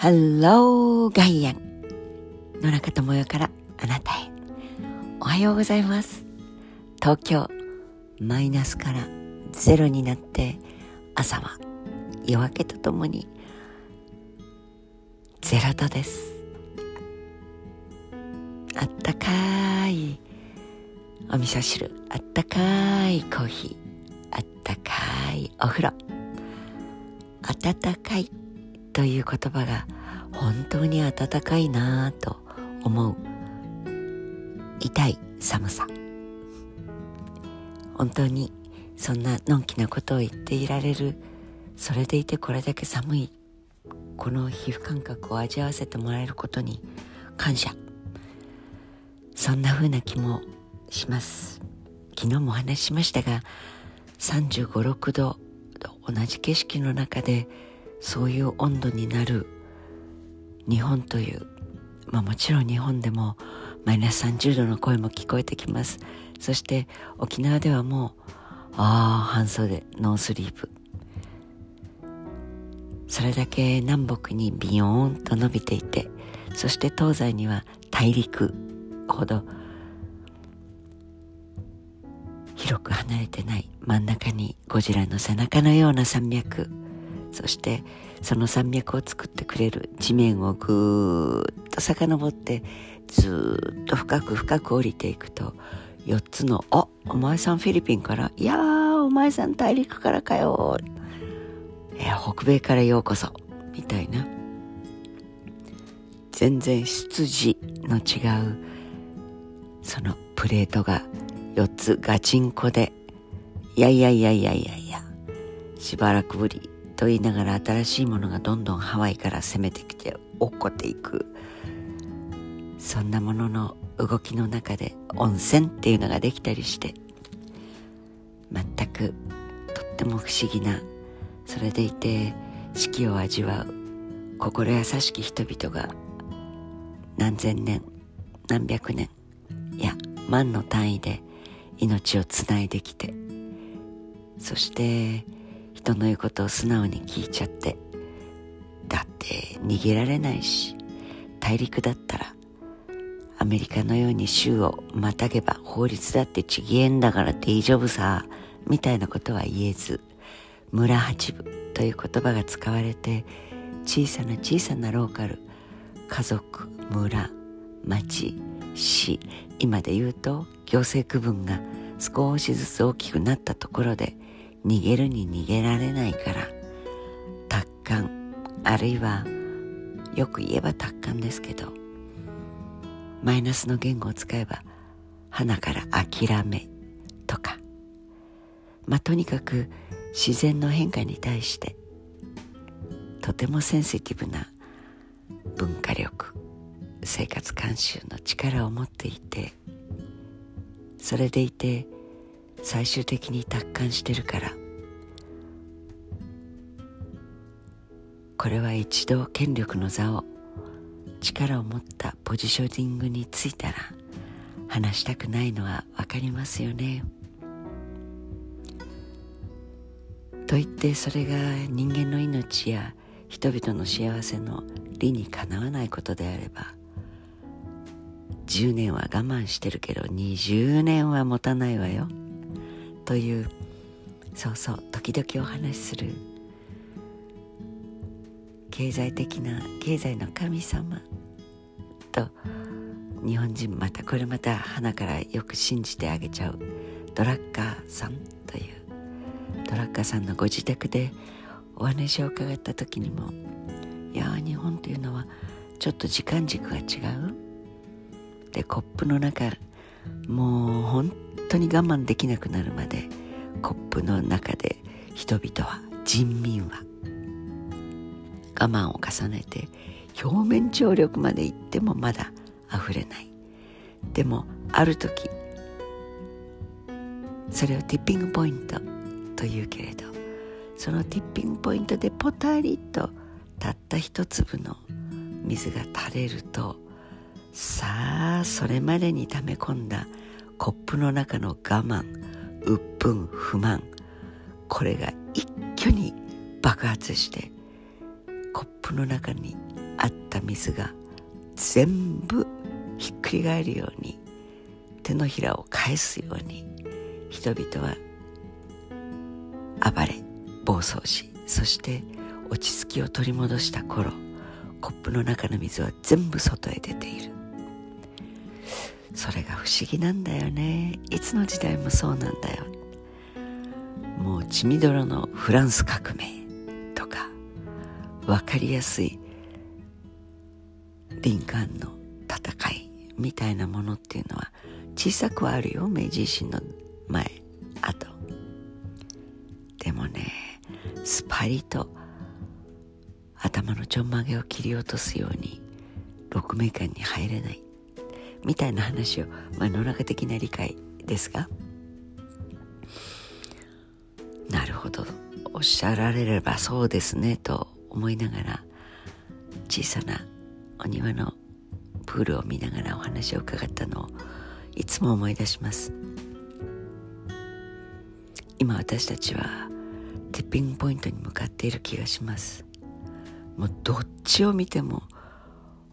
ハローガイアン野中智代からあなたへ。おはようございます。東京マイナスからゼロになって朝は夜明けとともにゼロ度です。あったかい。お味噌汁あったかい。コーヒーあったかい。お風呂温かい。という言葉が本当に温かいなぁと思う痛い寒さ。本当にそんなのんきなことを言っていられるそれでいてこれだけ寒いこの皮膚感覚を味わわせてもらえることに感謝。そんな風な気もします。昨日もお話ししましたが3 5 6度と同じ景色の中でそういう温度になる日本という、まあ、もちろん日本でもマイナス30度の声も聞こえてきます。そして沖縄ではもうああ半袖ノースリーブそれだけ南北にビヨーンと伸びていてそして東西には大陸ほど広く離れてない真ん中にゴジラの背中のような山脈。そしてその山脈を作ってくれる地面をぐーっと遡ってずっと深く深く降りていくと4つの「あお前さんフィリピンからいやーお前さん大陸からかよ」え北米からようこそ」みたいな。全然出自の違うそのプレートが4つガチンコでいやいやいやいやいやいやしばらくぶりと言いながら新しいものがどんどんハワイから攻めてきて落っこっていく。そんなものの動きの中で温泉っていうのができたりして全くとっても不思議なそれでいて四季を味わう心優しき人々が何千年何百年いや万の単位で命をつないできてそして人の言うことを素直に聞いちゃってだって逃げられないし大陸だったらアメリカのように州をまたげば法律だってちぎえんだから大丈夫さみたいなことは言えず村八部という言葉が使われて小さな小さなローカル家族村町市今で言うと行政区分が少しずつ大きくなったところで逃げるに逃げられないから達観あるいはよく言えば達観ですけどマイナスの言語を使えば花から諦めとか。まあとにかく自然の変化に対してとてもセンシティブな文化力生活慣習の力を持っていてそれでいて最終的に達観してるから。これは一度権力の座を力を持ったポジショニングについたら話したくないのは分かりますよね。と言ってそれが人間の命や人々の幸せの理にかなわないことであれば10年は我慢してるけど20年は持たないわよ。というそうそう時々お話しする経済的な経済の神様と日本人またこれまた花からよく信じてあげちゃうドラッカーさんというドラッカーさんのご自宅でお話を伺った時にもいや日本というのはちょっと時間軸が違う。でコップの中もう本当に我慢できなくなるまでコップの中で人々は人民は我慢を重ねて表面張力までいってもまだ溢れない。でもある時それをティッピングポイントというけれどそのティッピングポイントでポタリとたった一粒の水が垂れるとさあそれまでに溜め込んだコップの中の我慢鬱憤不満これが一挙に爆発してコップの中にあった水が全部ひっくり返るように手のひらを返すように人々は暴れ暴走しそして落ち着きを取り戻した頃コップの中の水は全部外へ出ている。それが不思議なんだよね。いつの時代もそうなんだよ。もう血みどろのフランス革命とか分かりやすいリンカーンの戦いみたいなものっていうのは小さくはあるよ明治維新の前後でもねスパリと頭のちょんまげを切り落とすように鹿鳴館に入れない。みたいな話を、まあ、野中的な理解ですが。なるほど。おっしゃられればそうですねと思いながら小さなお庭のプールを見ながらお話を伺ったのをいつも思い出します。今私たちはティッピングポイントに向かっている気がします。もうどっちを見ても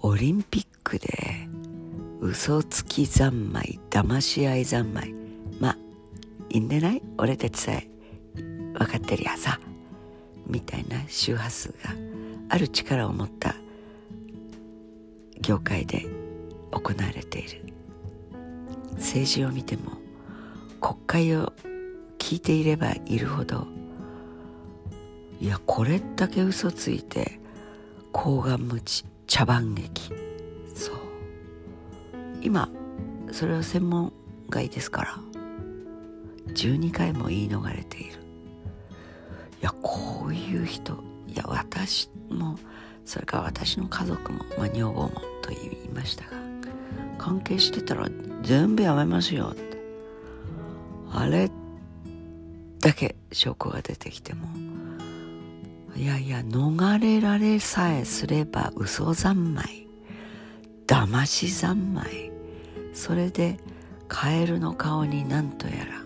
オリンピックで嘘つき三昧騙し合い三昧。まあいいんでない？俺たちさえ。分かってるやさ。みたいな周波数がある力を持った業界で行われている。政治を見ても国会を聞いていればいるほどいやこれだけ嘘ついて高顔無知茶番劇。今それは専門外ですから12回も言い逃れている。いやこういう人いや私もそれから私の家族も、まあ、女房もと言いましたが関係してたら全部やめますよ。ってあれだけ証拠が出てきてもいやいや逃れられさえすれば嘘三昧騙し三昧それでカエルの顔になんとやら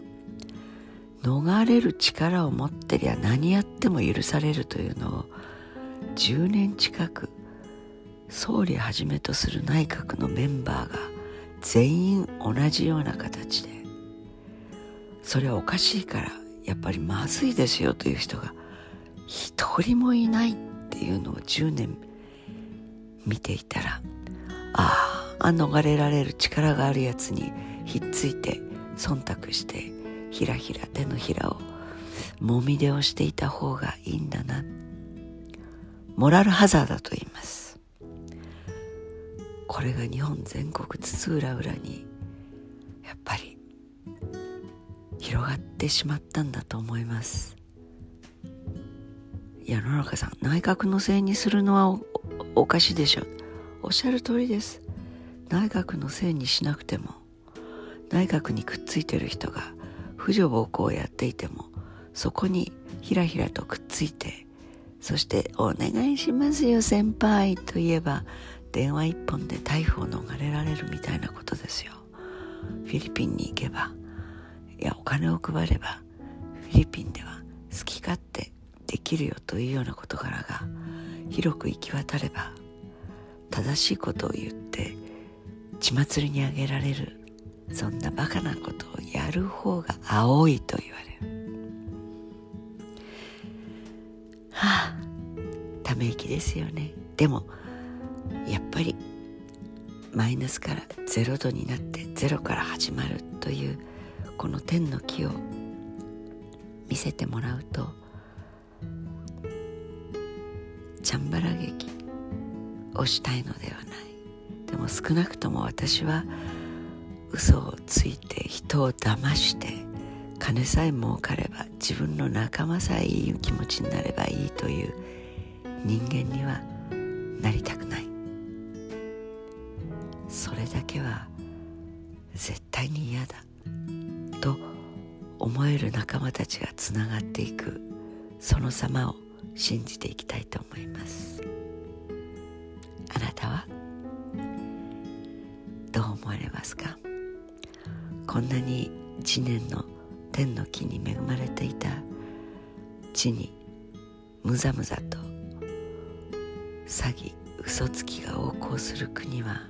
逃れる力を持ってりゃ何やっても許されるというのを10年近く総理はじめとする内閣のメンバーが全員同じような形でそれはおかしいからやっぱりまずいですよという人が一人もいないっていうのを10年見ていたらあ逃れられる力があるやつにひっついて忖度してひらひら手のひらをもみ出をしていた方がいいんだな。モラルハザードと言います。これが日本全国津々浦々にやっぱり広がってしまったんだと思います。いや野中さん内閣のせいにするのはおかしいでしょ。うおっしゃる通りです。内閣のせいにしなくても内閣にくっついてる人が婦女暴行をやっていてもそこにひらひらとくっついてそして「お願いしますよ先輩」と言えば電話一本で逮捕を逃れられるみたいなことですよ。フィリピンに行けばいやお金を配ればフィリピンでは好き勝手できるよというような事柄が広く行き渡れば正しいことを言って血祭りにあげられるそんなバカなことをやる方が青いと言われる。はあため息ですよね。でもやっぱりマイナスからゼロ度になってゼロから始まるというこの天の木を見せてもらうとチャンバラ劇をしたいのではない。でも少なくとも私は嘘をついて人を騙して金さえ儲かれば自分の仲間さえいい気持ちになればいいという人間にはなりたくない。それだけは絶対に嫌だと思える仲間たちがつながっていくその様を信じていきたいと思います。思われますか？こんなに知念の天の木に恵まれていた地にむざむざと詐欺嘘つきが横行する国は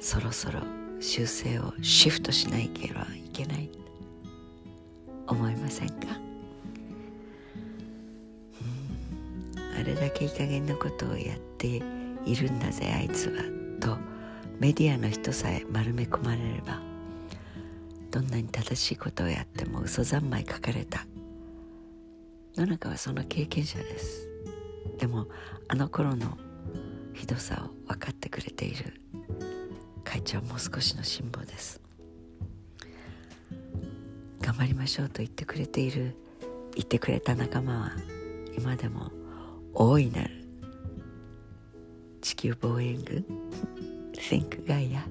そろそろ修正をシフトしないければいけない。思いませんか？あれだけいい加減なことをやっているんだぜあいつは。メディアの人さえ丸め込まれればどんなに正しいことをやっても嘘三昧書かれた。野中はその経験者です。でもあの頃のひどさを分かってくれている。会長もう少しの辛抱です。頑張りましょうと言ってくれている。言ってくれた仲間は今でも大いなる地球防衛軍？Think ガイア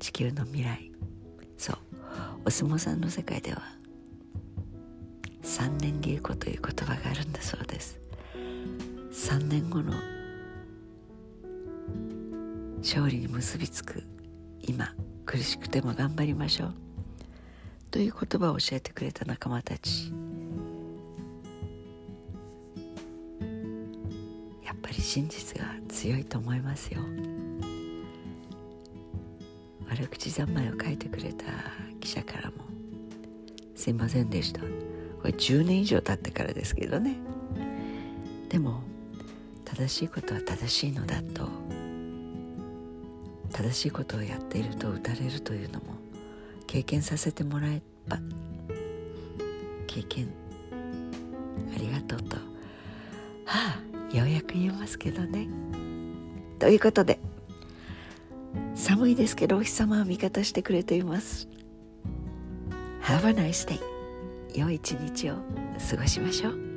地球の未来。そう。お相撲さんの世界では三年流行という言葉があるんだそうです。3年後の勝利に結びつく今苦しくても頑張りましょう。という言葉を教えてくれた仲間たち。やっぱり真実が強いと思いますよ。悪口三昧を書いてくれた記者からも「すいませんでした」これ10年以上経ってからですけどね。でも正しいことは正しいのだと正しいことをやっていると打たれるというのも経験させてもらえば経験ありがとうとはあようやく言えますけどね。ということで寒いですけどお日様は味方してくれています。Have a nice day 良い一日を過ごしましょう。